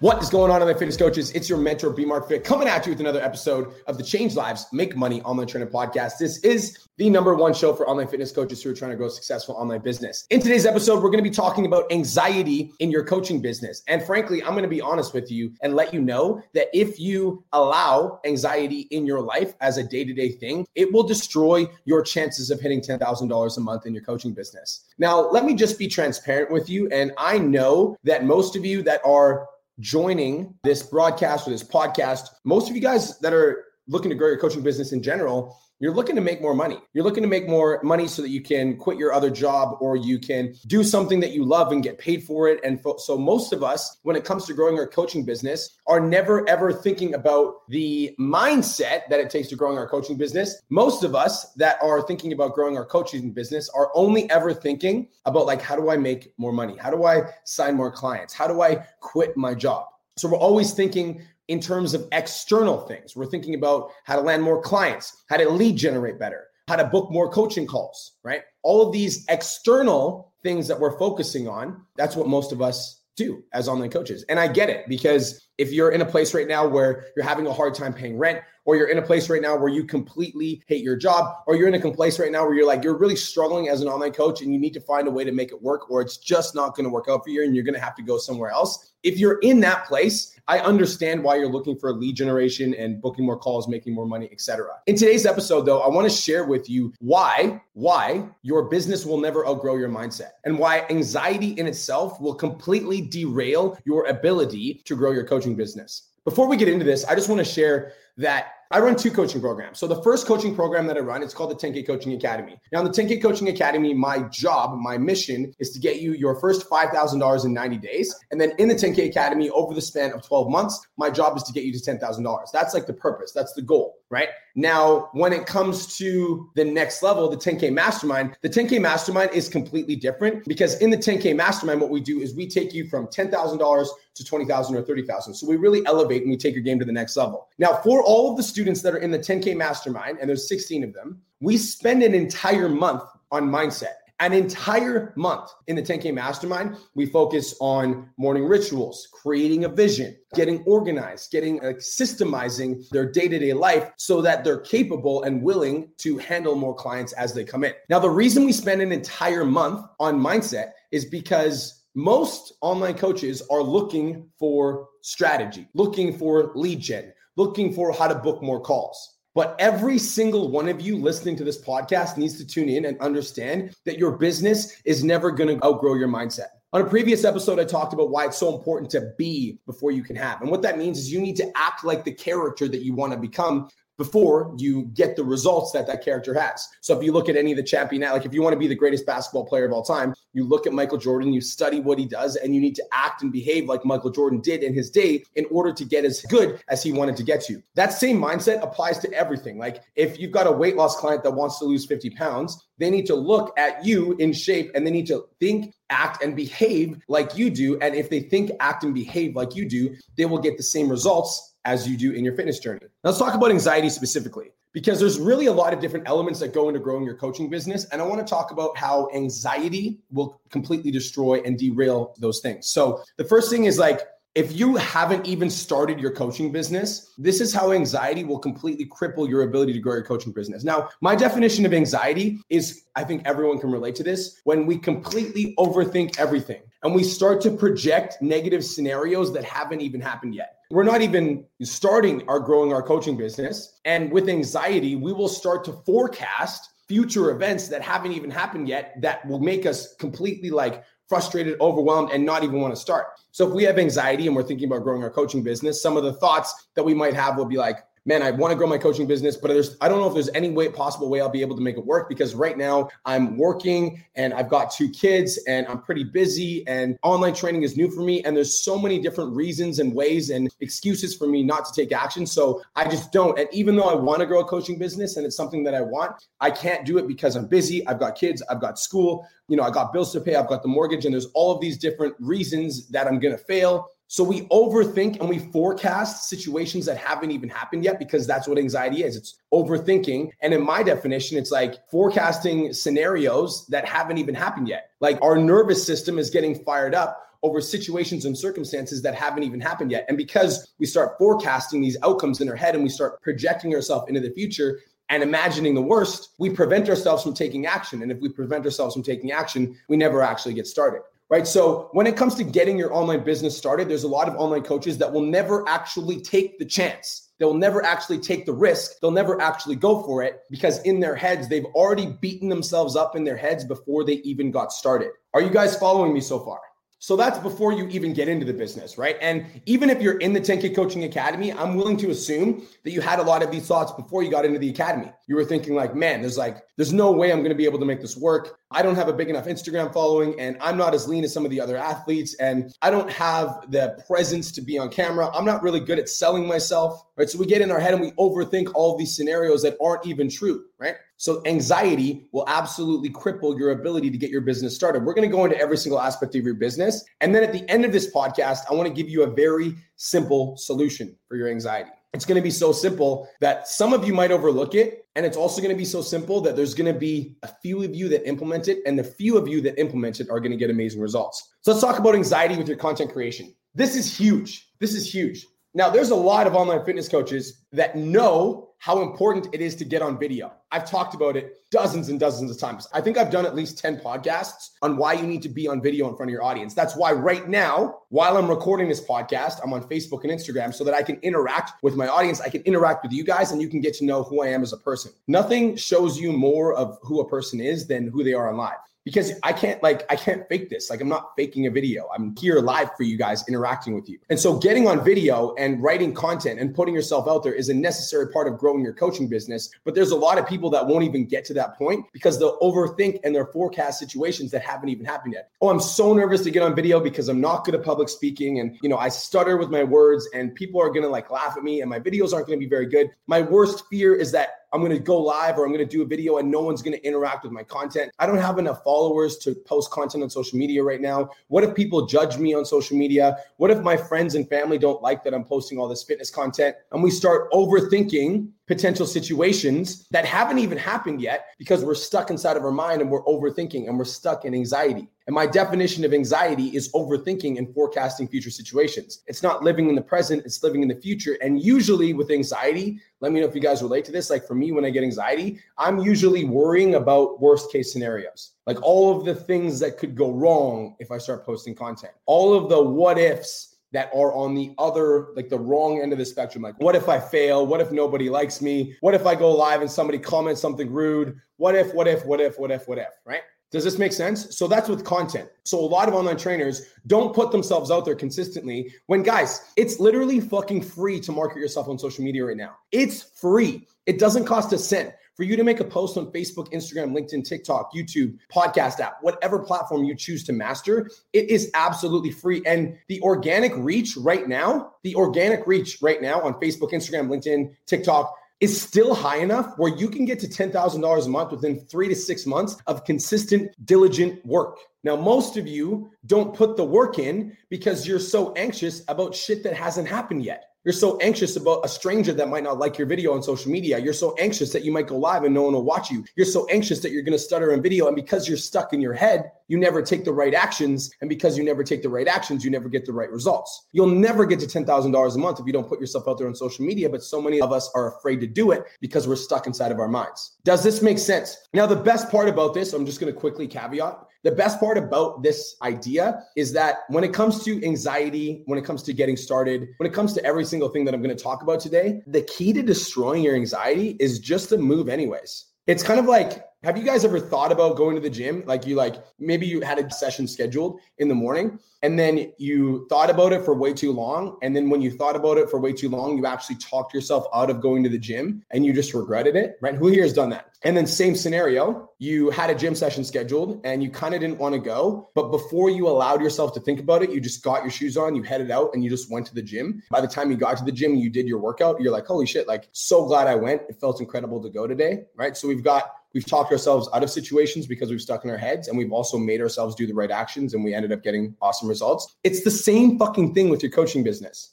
What is going on, online fitness coaches? It's your mentor, B Mark Fit, coming at you with another episode of the Change Lives, Make Money Online Training Podcast. This is the number one show for online fitness coaches who are trying to grow a successful online business. In today's episode, we're going to be talking about anxiety in your coaching business. And frankly, I'm going to be honest with you and let you know that if you allow anxiety in your life as a day to day thing, it will destroy your chances of hitting $10,000 a month in your coaching business. Now, let me just be transparent with you. And I know that most of you that are joining this broadcast or this podcast, most of you guys that are looking to grow your coaching business in general, you're looking to make more money. You're looking to make more money so that you can quit your other job or you can do something that you love and get paid for it. And fo- so, most of us, when it comes to growing our coaching business, are never ever thinking about the mindset that it takes to growing our coaching business. Most of us that are thinking about growing our coaching business are only ever thinking about, like, how do I make more money? How do I sign more clients? How do I quit my job? So, we're always thinking in terms of external things. We're thinking about how to land more clients, how to lead generate better, how to book more coaching calls, right? All of these external things that we're focusing on, that's what most of us do as online coaches. And I get it because if you're in a place right now where you're having a hard time paying rent, or you're in a place right now where you completely hate your job, or you're in a place right now where you're like, you're really struggling as an online coach and you need to find a way to make it work, or it's just not going to work out for you and you're going to have to go somewhere else. If you're in that place, I understand why you're looking for lead generation and booking more calls, making more money, etc. In today's episode, though, I want to share with you why why your business will never outgrow your mindset and why anxiety in itself will completely derail your ability to grow your coaching business. Before we get into this, I just want to share that I run two coaching programs. So the first coaching program that I run, it's called the 10K Coaching Academy. Now, in the 10K Coaching Academy, my job, my mission is to get you your first $5,000 in 90 days. And then in the 10K Academy, over the span of 12 months, my job is to get you to $10,000. That's like the purpose. That's the goal, right? Now, when it comes to the next level, the 10K Mastermind, the 10K Mastermind is completely different because in the 10K Mastermind, what we do is we take you from $10,000 to 20,000 or 30,000. So we really elevate and we take your game to the next level. Now, for all of the students that are in the 10K mastermind, and there's 16 of them, we spend an entire month on mindset. An entire month in the 10K mastermind, we focus on morning rituals, creating a vision, getting organized, getting uh, systemizing their day to day life so that they're capable and willing to handle more clients as they come in. Now, the reason we spend an entire month on mindset is because most online coaches are looking for strategy, looking for lead gen, looking for how to book more calls. But every single one of you listening to this podcast needs to tune in and understand that your business is never going to outgrow your mindset. On a previous episode, I talked about why it's so important to be before you can have. And what that means is you need to act like the character that you want to become before you get the results that that character has. So if you look at any of the champion, like if you want to be the greatest basketball player of all time, you look at Michael Jordan, you study what he does, and you need to act and behave like Michael Jordan did in his day in order to get as good as he wanted to get to. That same mindset applies to everything. Like if you've got a weight loss client that wants to lose 50 pounds, they need to look at you in shape and they need to think act and behave like you do. And if they think, act, and behave like you do, they will get the same results as you do in your fitness journey. Now, let's talk about anxiety specifically because there's really a lot of different elements that go into growing your coaching business. And I want to talk about how anxiety will completely destroy and derail those things. So, the first thing is like, if you haven't even started your coaching business, this is how anxiety will completely cripple your ability to grow your coaching business. Now, my definition of anxiety is I think everyone can relate to this when we completely overthink everything and we start to project negative scenarios that haven't even happened yet. We're not even starting our growing our coaching business. And with anxiety, we will start to forecast future events that haven't even happened yet that will make us completely like frustrated, overwhelmed, and not even want to start. So if we have anxiety and we're thinking about growing our coaching business, some of the thoughts that we might have will be like, man, I want to grow my coaching business, but there's I don't know if there's any way possible way I'll be able to make it work because right now I'm working and I've got two kids and I'm pretty busy and online training is new for me and there's so many different reasons and ways and excuses for me not to take action. So I just don't. And even though I want to grow a coaching business and it's something that I want, I can't do it because I'm busy. I've got kids, I've got school, you know, I got bills to pay, I've got the mortgage, and there's all of these different reasons that I'm going to fail. So we overthink and we forecast situations that haven't even happened yet because that's what anxiety is. It's overthinking. And in my definition, it's like forecasting scenarios that haven't even happened yet. Like our nervous system is getting fired up over situations and circumstances that haven't even happened yet. And because we start forecasting these outcomes in our head and we start projecting ourselves into the future, and imagining the worst, we prevent ourselves from taking action. And if we prevent ourselves from taking action, we never actually get started right? So when it comes to getting your online business started, there's a lot of online coaches that will never actually take the chance. They'll never actually take the risk. They'll never actually go for it because in their heads, they've already beaten themselves up in their heads before they even got started. Are you guys following me so far? So that's before you even get into the business, right? And even if you're in the 10K Coaching Academy, I'm willing to assume that you had a lot of these thoughts before you got into the academy. You were thinking like, man, there's like, there's no way I'm going to be able to make this work. I don't have a big enough Instagram following and I'm not as lean as some of the other athletes and I don't have the presence to be on camera. I'm not really good at selling myself, right? So we get in our head and we overthink all these scenarios that aren't even true, right? So anxiety will absolutely cripple your ability to get your business started. We're going to go into every single aspect of your business. And then at the end of this podcast, I want to give you a very simple solution for your anxiety. It's going to be so simple that some of you might overlook it. And it's also going to be so simple that there's going to be a few of you that implement it, and the few of you that implement it are going to get amazing results. So let's talk about anxiety with your content creation. This is huge. This is huge. Now, there's a lot of online fitness coaches that know how important it is to get on video. I've talked about it dozens and dozens of times. I think I've done at least 10 podcasts on why you need to be on video in front of your audience. That's why right now, while I'm recording this podcast, I'm on Facebook and Instagram so that I can interact with my audience. I can interact with you guys and you can get to know who I am as a person. Nothing shows you more of who a person is than who they are on live because I can't like I can't fake this. Like I'm not faking a video. I'm here live for you guys interacting with you. And so getting on video and writing content and putting yourself out there is a necessary part of growing your coaching business. But there's a lot of people that won't even get to that point because they'll overthink and they'll forecast situations that haven't even happened yet. Oh, I'm so nervous to get on video because I'm not good at public speaking and you know I stutter with my words and people are gonna like laugh at me and my videos aren't gonna be very good. My worst fear is that I'm going to go live or I'm going to do a video and no one's going to interact with my content. I don't have enough followers to post content on social media right now. What if people judge me on social media? What if my friends and family don't like that I'm posting all this fitness content? And we start overthinking potential situations that haven't even happened yet because we're stuck inside of our mind and we're overthinking and we're stuck in anxiety. And my definition of anxiety is overthinking and forecasting future situations. It's not living in the present, it's living in the future. And usually with anxiety, let me know if you guys relate to this. Like for me, when I get anxiety, I'm usually worrying about worst case scenarios, like all of the things that could go wrong if I start posting content, all of the what ifs that are on the other, like the wrong end of the spectrum. Like, what if I fail? What if nobody likes me? What if I go live and somebody comments something rude? What if, what if, what if, what if, what if, right? Does this make sense? So that's with content. So a lot of online trainers don't put themselves out there consistently when guys, it's literally fucking free to market yourself on social media right now. It's free. It doesn't cost a cent for you to make a post on Facebook, Instagram, LinkedIn, TikTok, YouTube, podcast app, whatever platform you choose to master, it is absolutely free. And the organic reach right now, the organic reach right now on Facebook, Instagram, LinkedIn, TikTok, is still high enough where you can get to $10,000 a month within three to six months of consistent, diligent work. Now, most of you don't put the work in because you're so anxious about shit that hasn't happened yet. You're so anxious about a stranger that might not like your video on social media. You're so anxious that you might go live and no one will watch you. You're so anxious that you're going to stutter in video. And because you're stuck in your head, you never take the right actions. And because you never take the right actions, you never get the right results. You'll never get to $10,000 a month if you don't put yourself out there on social media. But so many of us are afraid to do it because we're stuck inside of our minds. Does this make sense? Now, the best part about this, I'm just going to quickly caveat the best part about this idea is that when it comes to anxiety, when it comes to getting started, when it comes to every single thing that I'm going to talk about today, the key to destroying your anxiety is just to move anyways. It's kind of like Have you guys ever thought about going to the gym? Like you like maybe you had a session scheduled in the morning and then you thought about it for way too long and then when you thought about it for way too long you actually talked yourself out of going to the gym and you just regretted it, right? Who here has done that? And then same scenario, you had a gym session scheduled and you kind of didn't want to go, but before you allowed yourself to think about it, you just got your shoes on, you headed out and you just went to the gym. By the time you got to the gym, you did your workout, you're like, "Holy shit, like so glad I went. It felt incredible to go today." Right? So we've got we've talked ourselves out of situations because we've stuck in our heads and we've also made ourselves do the right actions and we ended up getting awesome results. It's the same fucking thing with your coaching business.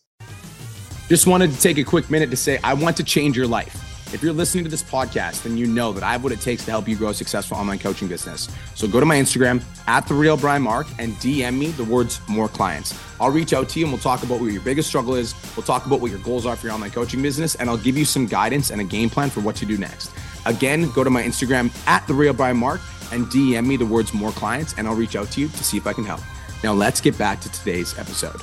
Just wanted to take a quick minute to say I want to change your life. If you're listening to this podcast, then you know that I have what it takes to help you grow a successful online coaching business. So go to my Instagram at the real Brian Mark and DM me the words more clients. I'll reach out to you and we'll talk about what your biggest struggle is. We'll talk about what your goals are for your online coaching business, and I'll give you some guidance and a game plan for what to do next. Again, go to my Instagram at the real Brian Mark and DM me the words more clients, and I'll reach out to you to see if I can help. Now let's get back to today's episode.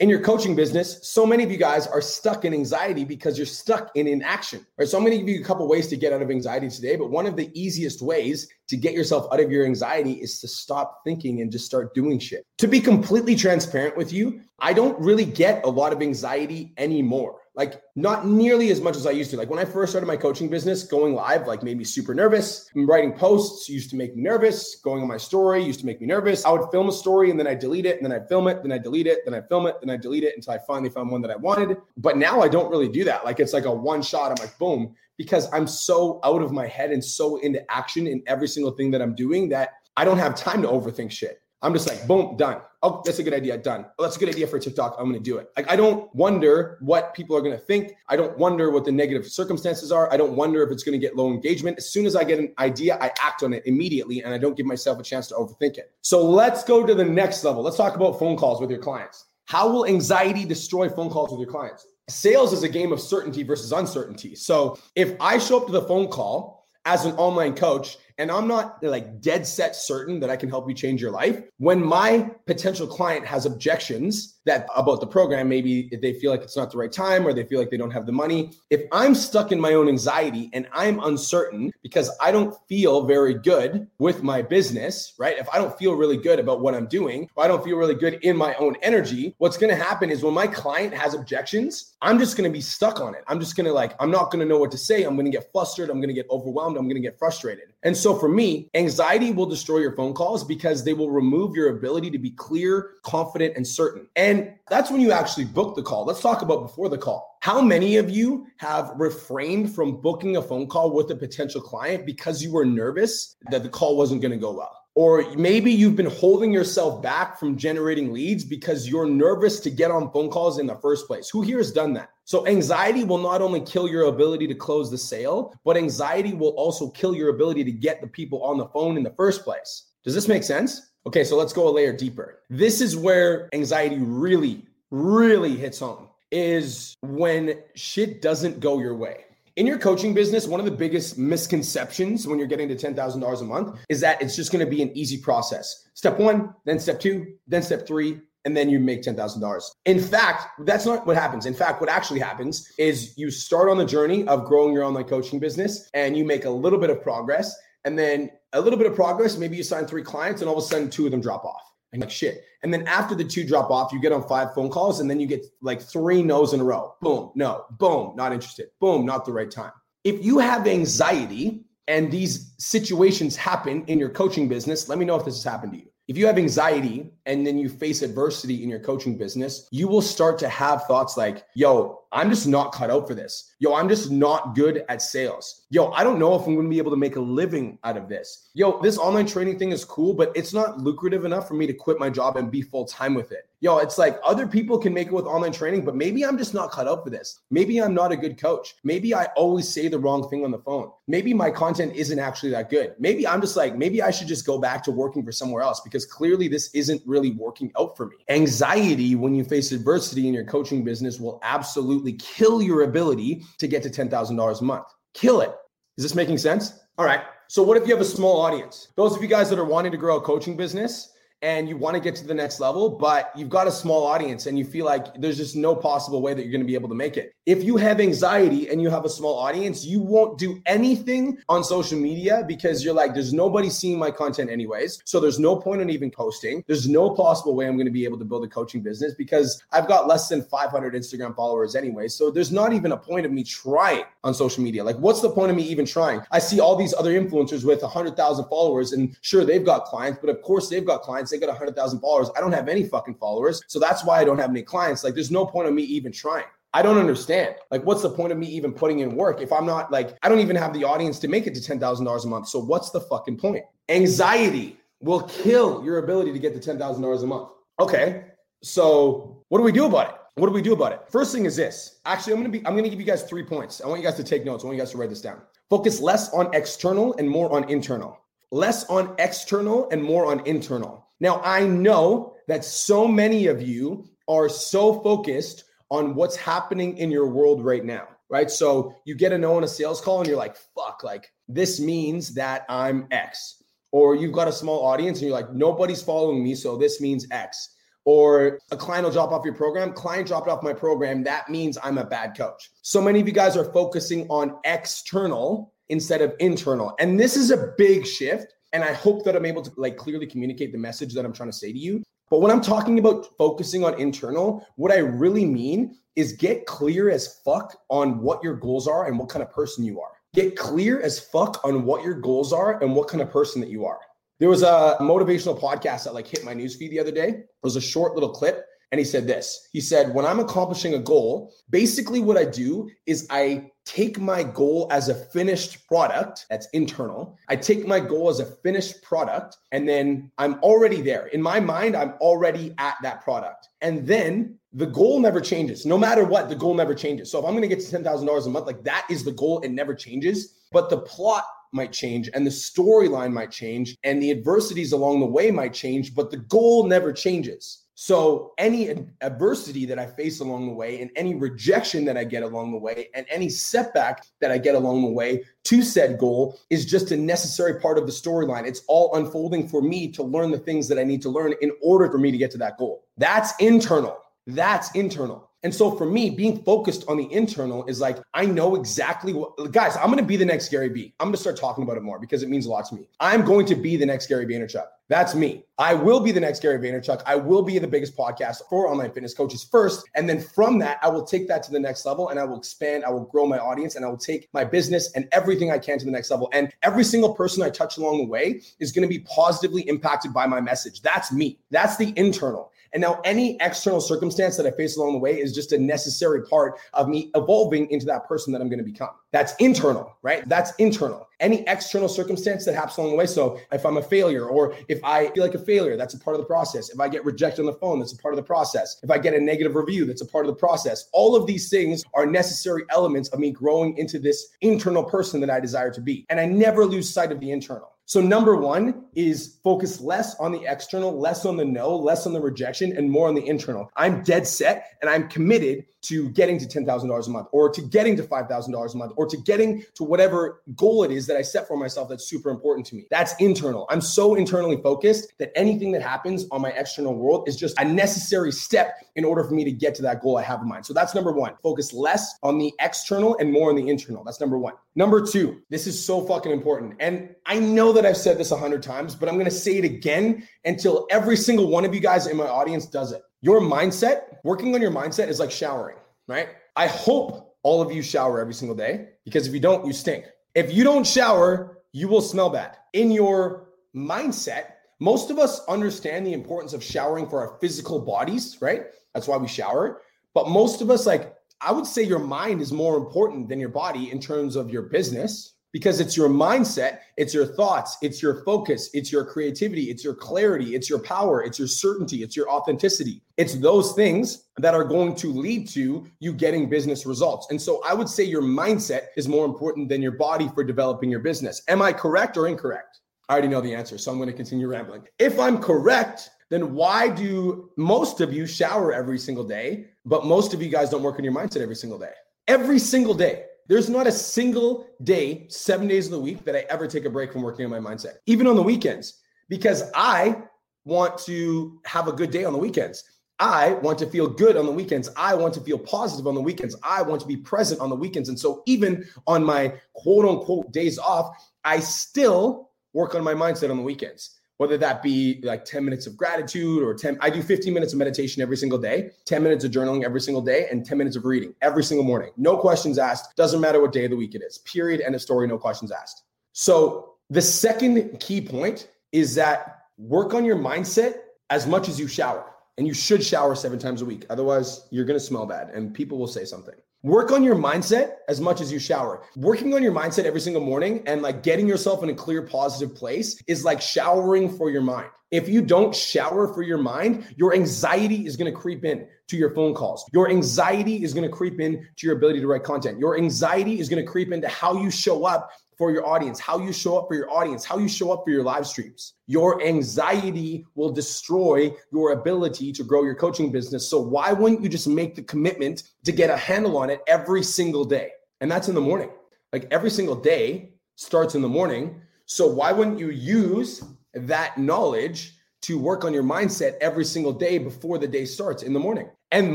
In your coaching business, so many of you guys are stuck in anxiety because you're stuck in inaction. Right? So I'm going to give you a couple ways to get out of anxiety today, but one of the easiest ways to get yourself out of your anxiety is to stop thinking and just start doing shit. To be completely transparent with you, I don't really get a lot of anxiety anymore like not nearly as much as I used to. Like when I first started my coaching business, going live like made me super nervous. Writing posts used to make me nervous. Going on my story used to make me nervous. I would film a story and then I delete it, and then I film it, then I delete it, then I film it, then I delete it until I finally found one that I wanted. But now I don't really do that. Like it's like a one shot. I'm like boom because I'm so out of my head and so into action in every single thing that I'm doing that I don't have time to overthink shit. I'm just like, boom, done. Oh, that's a good idea. Done. Oh, that's a good idea for TikTok. I'm going to do it. Like, I don't wonder what people are going to think. I don't wonder what the negative circumstances are. I don't wonder if it's going to get low engagement. As soon as I get an idea, I act on it immediately and I don't give myself a chance to overthink it. So let's go to the next level. Let's talk about phone calls with your clients. How will anxiety destroy phone calls with your clients? Sales is a game of certainty versus uncertainty. So if I show up to the phone call as an online coach and I'm not like dead set certain that I can help you change your life, when my potential client has objections that about the program, maybe they feel like it's not the right time or they feel like they don't have the money, if I'm stuck in my own anxiety and I'm uncertain because I don't feel very good with my business, right? If I don't feel really good about what I'm doing, or I don't feel really good in my own energy, what's going to happen is when my client has objections, I'm just going to be stuck on it. I'm just going to like, I'm not going to know what to say. I'm going to get flustered. I'm going to get overwhelmed. I'm going to get frustrated. And so for me, anxiety will destroy your phone calls because they will remove your ability to be clear, confident, and certain. And that's when you actually book the call. Let's talk about before the call. How many of you have refrained from booking a phone call with a potential client because you were nervous that the call wasn't going to go well? Or maybe you've been holding yourself back from generating leads because you're nervous to get on phone calls in the first place. Who here has done that? So, anxiety will not only kill your ability to close the sale, but anxiety will also kill your ability to get the people on the phone in the first place. Does this make sense? Okay, so let's go a layer deeper. This is where anxiety really, really hits home is when shit doesn't go your way. In your coaching business, one of the biggest misconceptions when you're getting to $10,000 a month is that it's just going to be an easy process. Step one, then step two, then step three, and then you make $10,000. In fact, that's not what happens. In fact, what actually happens is you start on the journey of growing your online coaching business and you make a little bit of progress. And then a little bit of progress, maybe you sign three clients and all of a sudden two of them drop off. And like shit. And then after the two drop off, you get on five phone calls and then you get like three no's in a row. Boom, no, boom, not interested. Boom, not the right time. If you have anxiety and these situations happen in your coaching business, let me know if this has happened to you. If you have anxiety and then you face adversity in your coaching business, you will start to have thoughts like, yo, I'm just not cut out for this. Yo, I'm just not good at sales. Yo, I don't know if I'm going to be able to make a living out of this. Yo, this online training thing is cool, but it's not lucrative enough for me to quit my job and be full time with it. Yo, it's like other people can make it with online training, but maybe I'm just not cut out for this. Maybe I'm not a good coach. Maybe I always say the wrong thing on the phone. Maybe my content isn't actually that good. Maybe I'm just like, maybe I should just go back to working for somewhere else because clearly this isn't really working out for me. Anxiety when you face adversity in your coaching business will absolutely kill your ability to get to $10,000 a month. Kill it. Is this making sense? All right. So, what if you have a small audience? Those of you guys that are wanting to grow a coaching business and you want to get to the next level, but you've got a small audience and you feel like there's just no possible way that you're going to be able to make it. If you have anxiety and you have a small audience, you won't do anything on social media because you're like, there's nobody seeing my content anyways. So there's no point in even posting. There's no possible way I'm going to be able to build a coaching business because I've got less than 500 Instagram followers anyway. So there's not even a point of me trying on social media. Like, what's the point of me even trying? I see all these other influencers with 100,000 followers, and sure, they've got clients, but of course, they've got clients. They got 100,000 followers. I don't have any fucking followers. So that's why I don't have any clients. Like, there's no point of me even trying. I don't understand. Like, what's the point of me even putting in work if I'm not like, I don't even have the audience to make it to $10,000 a month. So, what's the fucking point? Anxiety will kill your ability to get to $10,000 a month. Okay. So, what do we do about it? What do we do about it? First thing is this. Actually, I'm to be I'm to give you guys 3 points. I want you guys to take notes. I want you guys to write this down. Focus less on external and more on internal. Less on external and more on internal. Now, I know that so many of you are so focused on what's happening in your world right now, right? So you get a no on a sales call and you're like, fuck, like this means that I'm X. Or you've got a small audience and you're like, nobody's following me. So this means X. Or a client will drop off your program. Client dropped off my program. That means I'm a bad coach. So many of you guys are focusing on external instead of internal. And this is a big shift. And I hope that I'm able to like clearly communicate the message that I'm trying to say to you. But when I'm talking about focusing on internal, what I really mean is get clear as fuck on what your goals are and what kind of person you are. Get clear as fuck on what your goals are and what kind of person that you are. There was a motivational podcast that like hit my newsfeed the other day. It was a short little clip. And he said this. He said, when I'm accomplishing a goal, basically what I do is I take my goal as a finished product that's internal. I take my goal as a finished product, and then I'm already there. In my mind, I'm already at that product. And then the goal never changes. No matter what, the goal never changes. So if I'm going to get to $10,000 a month, like that is the goal, it never changes. But the plot might change and the storyline might change and the adversities along the way might change, but the goal never changes. So, any adversity that I face along the way, and any rejection that I get along the way, and any setback that I get along the way to said goal is just a necessary part of the storyline. It's all unfolding for me to learn the things that I need to learn in order for me to get to that goal. That's internal. That's internal. And so for me, being focused on the internal is like, I know exactly what, guys, I'm going to be the next Gary Vee. I'm going to start talking about it more because it means a lot to me. I'm going to be the next Gary Vaynerchuk. That's me. I will be the next Gary Vaynerchuk. I will be the biggest podcast for online fitness coaches first. And then from that, I will take that to the next level and I will expand. I will grow my audience and I will take my business and everything I can to the next level. And every single person I touch along the way is going to be positively impacted by my message. That's me. That's the internal. And now any external circumstance that I face along the way is just a necessary part of me evolving into that person that I'm going to become. That's internal, right? That's internal. Any external circumstance that happens along the way. So if I'm a failure or if I feel like a failure, that's a part of the process. If I get rejected on the phone, that's a part of the process. If I get a negative review, that's a part of the process. All of these things are necessary elements of me growing into this internal person that I desire to be. And I never lose sight of the internal. So, number one is focus less on the external, less on the no, less on the rejection, and more on the internal. I'm dead set and I'm committed to getting to $10,000 a month or to getting to $5,000 a month or to getting to whatever goal it is that I set for myself that's super important to me. That's internal. I'm so internally focused that anything that happens on my external world is just a necessary step in order for me to get to that goal I have in mind. So that's number one. Focus less on the external and more on the internal. That's number one. Number two, this is so fucking important. And I know that I've said this a hundred times, but I'm going to say it again until every single one of you guys in my audience does it. Your mindset, working on your mindset is like showering, right? I hope all of you shower every single day because if you don't, you stink. If you don't shower, you will smell bad. In your mindset, most of us understand the importance of showering for our physical bodies, right? That's why we shower. But most of us, like, I would say your mind is more important than your body in terms of your business, because it's your mindset, it's your thoughts, it's your focus, it's your creativity, it's your clarity, it's your power, it's your certainty, it's your authenticity. It's those things that are going to lead to you getting business results. And so I would say your mindset is more important than your body for developing your business. Am I correct or incorrect? I already know the answer, so I'm going to continue rambling. If I'm correct, then why do most of you shower every single day, but most of you guys don't work on your mindset every single day? Every single day. There's not a single day, seven days of the week, that I ever take a break from working on my mindset, even on the weekends, because I want to have a good day on the weekends. I want to feel good on the weekends. I want to feel positive on the weekends. I want to be present on the weekends. And so, even on my quote unquote days off, I still work on my mindset on the weekends whether that be like 10 minutes of gratitude or 10 i do 15 minutes of meditation every single day 10 minutes of journaling every single day and 10 minutes of reading every single morning. No questions asked. Doesn't matter what day of the week it is. Period. End of story. No questions asked. So the second key point is that work on your mindset as much as you shower and you should shower seven times a week. Otherwise you're going to smell bad and people will say something Work on your mindset as much as you shower. Working on your mindset every single morning and like getting yourself in a clear, positive place is like showering for your mind. If you don't shower for your mind, your anxiety is going to creep in to your phone calls. Your anxiety is going to creep in to your ability to write content. Your anxiety is going to creep into how you show up for your audience, how you show up for your audience, how you show up for your live streams. Your anxiety will destroy your ability to grow your coaching business. So, why wouldn't you just make the commitment to get a handle on it every single day? And that's in the morning. Like every single day starts in the morning. So, why wouldn't you use that knowledge to work on your mindset every single day before the day starts in the morning? And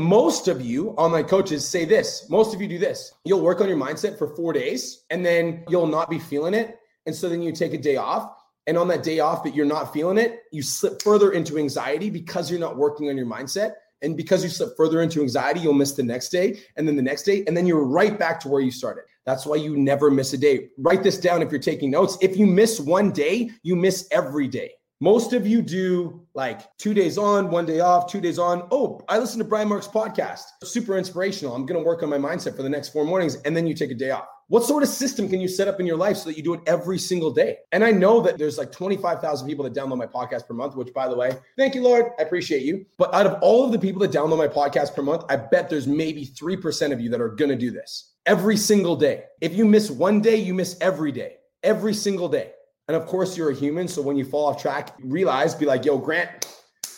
most of you online coaches say this. Most of you do this. You'll work on your mindset for four days and then you'll not be feeling it. And so then you take a day off. And on that day off that you're not feeling it, you slip further into anxiety because you're not working on your mindset. And because you slip further into anxiety, you'll miss the next day and then the next day. And then you're right back to where you started. That's why you never miss a day. Write this down if you're taking notes. If you miss one day, you miss every day. Most of you do like two days on, one day off, two days on. Oh, I listen to Brian Mark's podcast. Super inspirational. I'm going to work on my mindset for the next four mornings. And then you take a day off. What sort of system can you set up in your life so that you do it every single day? And I know that there's like 25,000 people that download my podcast per month, which by the way, thank you, Lord. I appreciate you. But out of all of the people that download my podcast per month, I bet there's maybe 3% of you that are going to do this every single day. If you miss one day, you miss every day, every single day. And of course, you're a human. So when you fall off track, realize, be like, yo, Grant,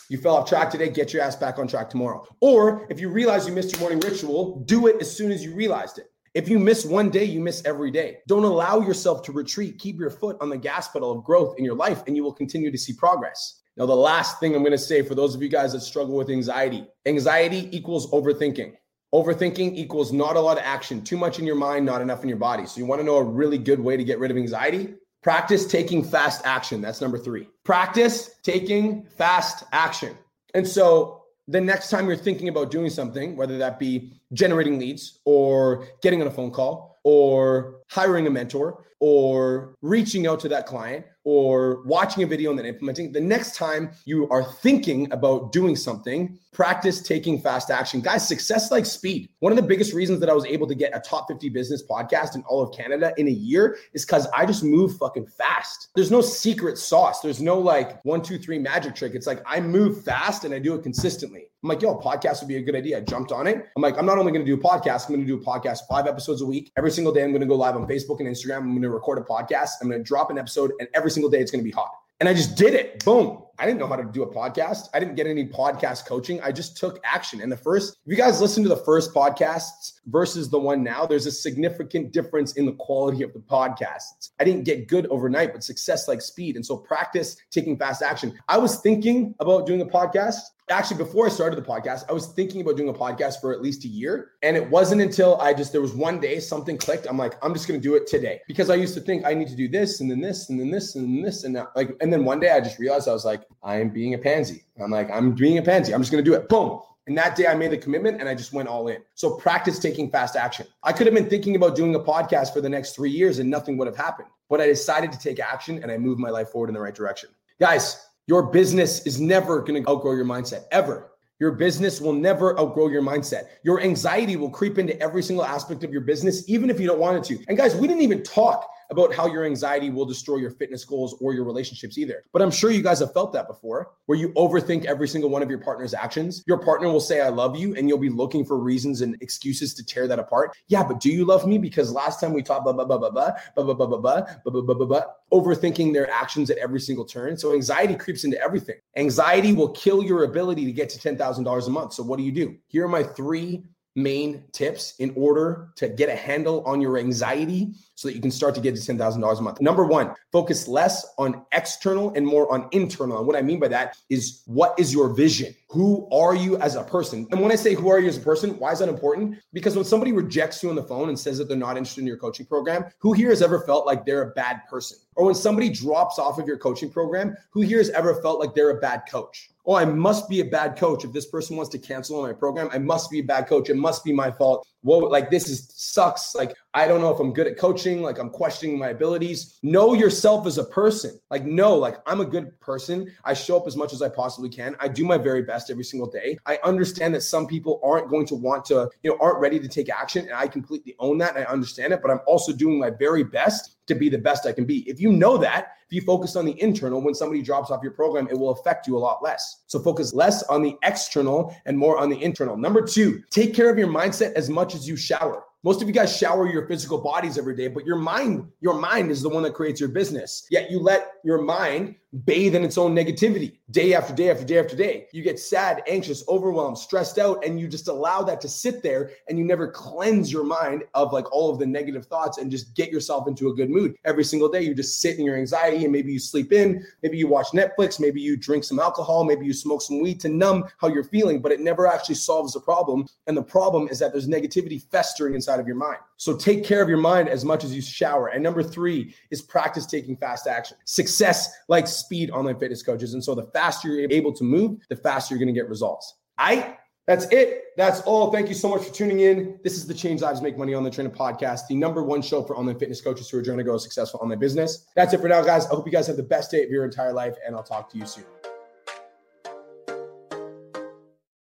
you fell off track today, get your ass back on track tomorrow. Or if you realize you missed your morning ritual, do it as soon as you realized it. If you miss one day, you miss every day. Don't allow yourself to retreat. Keep your foot on the gas pedal of growth in your life, and you will continue to see progress. Now, the last thing I'm going to say for those of you guys that struggle with anxiety anxiety equals overthinking. Overthinking equals not a lot of action, too much in your mind, not enough in your body. So, you want to know a really good way to get rid of anxiety? Practice taking fast action. That's number three. Practice taking fast action. And so the next time you're thinking about doing something, whether that be generating leads or getting on a phone call or hiring a mentor or reaching out to that client or watching a video and then implementing, the next time you are thinking about doing something, practice taking fast action. Guys, success like speed. One of the biggest reasons that I was able to get a top 50 business podcast in all of Canada in a year is because I just move fucking fast. There's no secret sauce. There's no like one, two, three magic trick. It's like I move fast and I do it consistently. I'm like, yo, podcast would be a good idea. I jumped on it. I'm like, I'm not only going to do a podcast, I'm going to do a podcast five episodes a week. Every single day, I'm going to go live on Facebook and Instagram. I'm going to record a podcast. I'm going to drop an episode, and every single day, it's going to be hot. And I just did it. Boom. I didn't know how to do a podcast. I didn't get any podcast coaching. I just took action. And the first, if you guys listen to the first podcasts versus the one now, there's a significant difference in the quality of the podcasts. I didn't get good overnight, but success like speed. And so practice taking fast action. I was thinking about doing a podcast actually before I started the podcast, I was thinking about doing a podcast for at least a year. And it wasn't until I just there was one day something clicked. I'm like, I'm just gonna do it today. Because I used to think I need to do this and then this and then this and then this and that. Like, and then one day I just realized I was like, I am being a pansy. I'm like, I'm being a pansy. I'm just gonna do it. Boom. And that day I made the commitment and I just went all in. So practice taking fast action. I could have been thinking about doing a podcast for the next three years and nothing would have happened. But I decided to take action and I moved my life forward in the right direction. Guys, your business is never going to outgrow your mindset, ever. Your business will never outgrow your mindset. Your anxiety will creep into every single aspect of your business, even if you don't want it to. And guys, we didn't even talk about how your anxiety will destroy your fitness goals or your relationships either. But I'm sure you guys have felt that before, where you overthink every single one of your partner's actions. Your partner will say, I love you, and you'll be looking for reasons and excuses to tear that apart. Yeah, but do you love me? Because last time we talked blah, blah, blah, blah, blah, blah, blah, blah, blah, blah, blah, blah, blah, blah, overthinking their actions at every single turn. So anxiety creeps into everything. Anxiety will kill your ability to get to $10,000 a month. So what do you do? Here are my three main tips in order to get a handle on your anxiety so that you can start to get to $10,000 a month. Number one, focus less on external and more on internal. And what I mean by that is what is your vision? Who are you as a person? And when I say who are you as a person, why is that important? Because when somebody rejects you on the phone and says that they're not interested in your coaching program, who here has ever felt like they're a bad person? Or when somebody drops off of your coaching program, who here has ever felt like they're a bad coach? Oh, I must be a bad coach. If this person wants to cancel on my program, I must be a bad coach. It must be my fault. Whoa, like this is sucks. Like, I don't know if I'm good at coaching. Like, I'm questioning my abilities. Know yourself as a person. Like, no, like, I'm a good person. I show up as much as I possibly can. I do my very best every single day. I understand that some people aren't going to want to, you know, aren't ready to take action. And I completely own that. And I understand it. But I'm also doing my very best to be the best I can be. If you know that, if you focus on the internal, when somebody drops off your program, it will affect you a lot less. So focus less on the external and more on the internal. Number two, take care of your mindset as much as you shower. Most of you guys shower your physical bodies every day, but your mind, your mind is the one that creates your business. Yet you let your mind bathe in its own negativity day after day after day after day. You get sad, anxious, overwhelmed, stressed out, and you just allow that to sit there and you never cleanse your mind of like all of the negative thoughts and just get yourself into a good mood. Every single day, you just sit in your anxiety and maybe you sleep in, maybe you watch Netflix, maybe you drink some alcohol, maybe you smoke some weed to numb how you're feeling, but it never actually solves the problem. And the problem is that there's negativity festering inside of your mind. So take care of your mind as much as you shower. And number three is practice taking fast action. Success likes speed online fitness coaches. And so the faster you're able to move, the faster you're going to get results. I that's it. That's all. Thank you so much for tuning in. This is the Change Lives Make Money Online Training podcast, the number one show for online fitness coaches who are trying to grow a successful online business. That's it for now, guys. I hope you guys have the best day of your entire life, and I'll talk to you soon.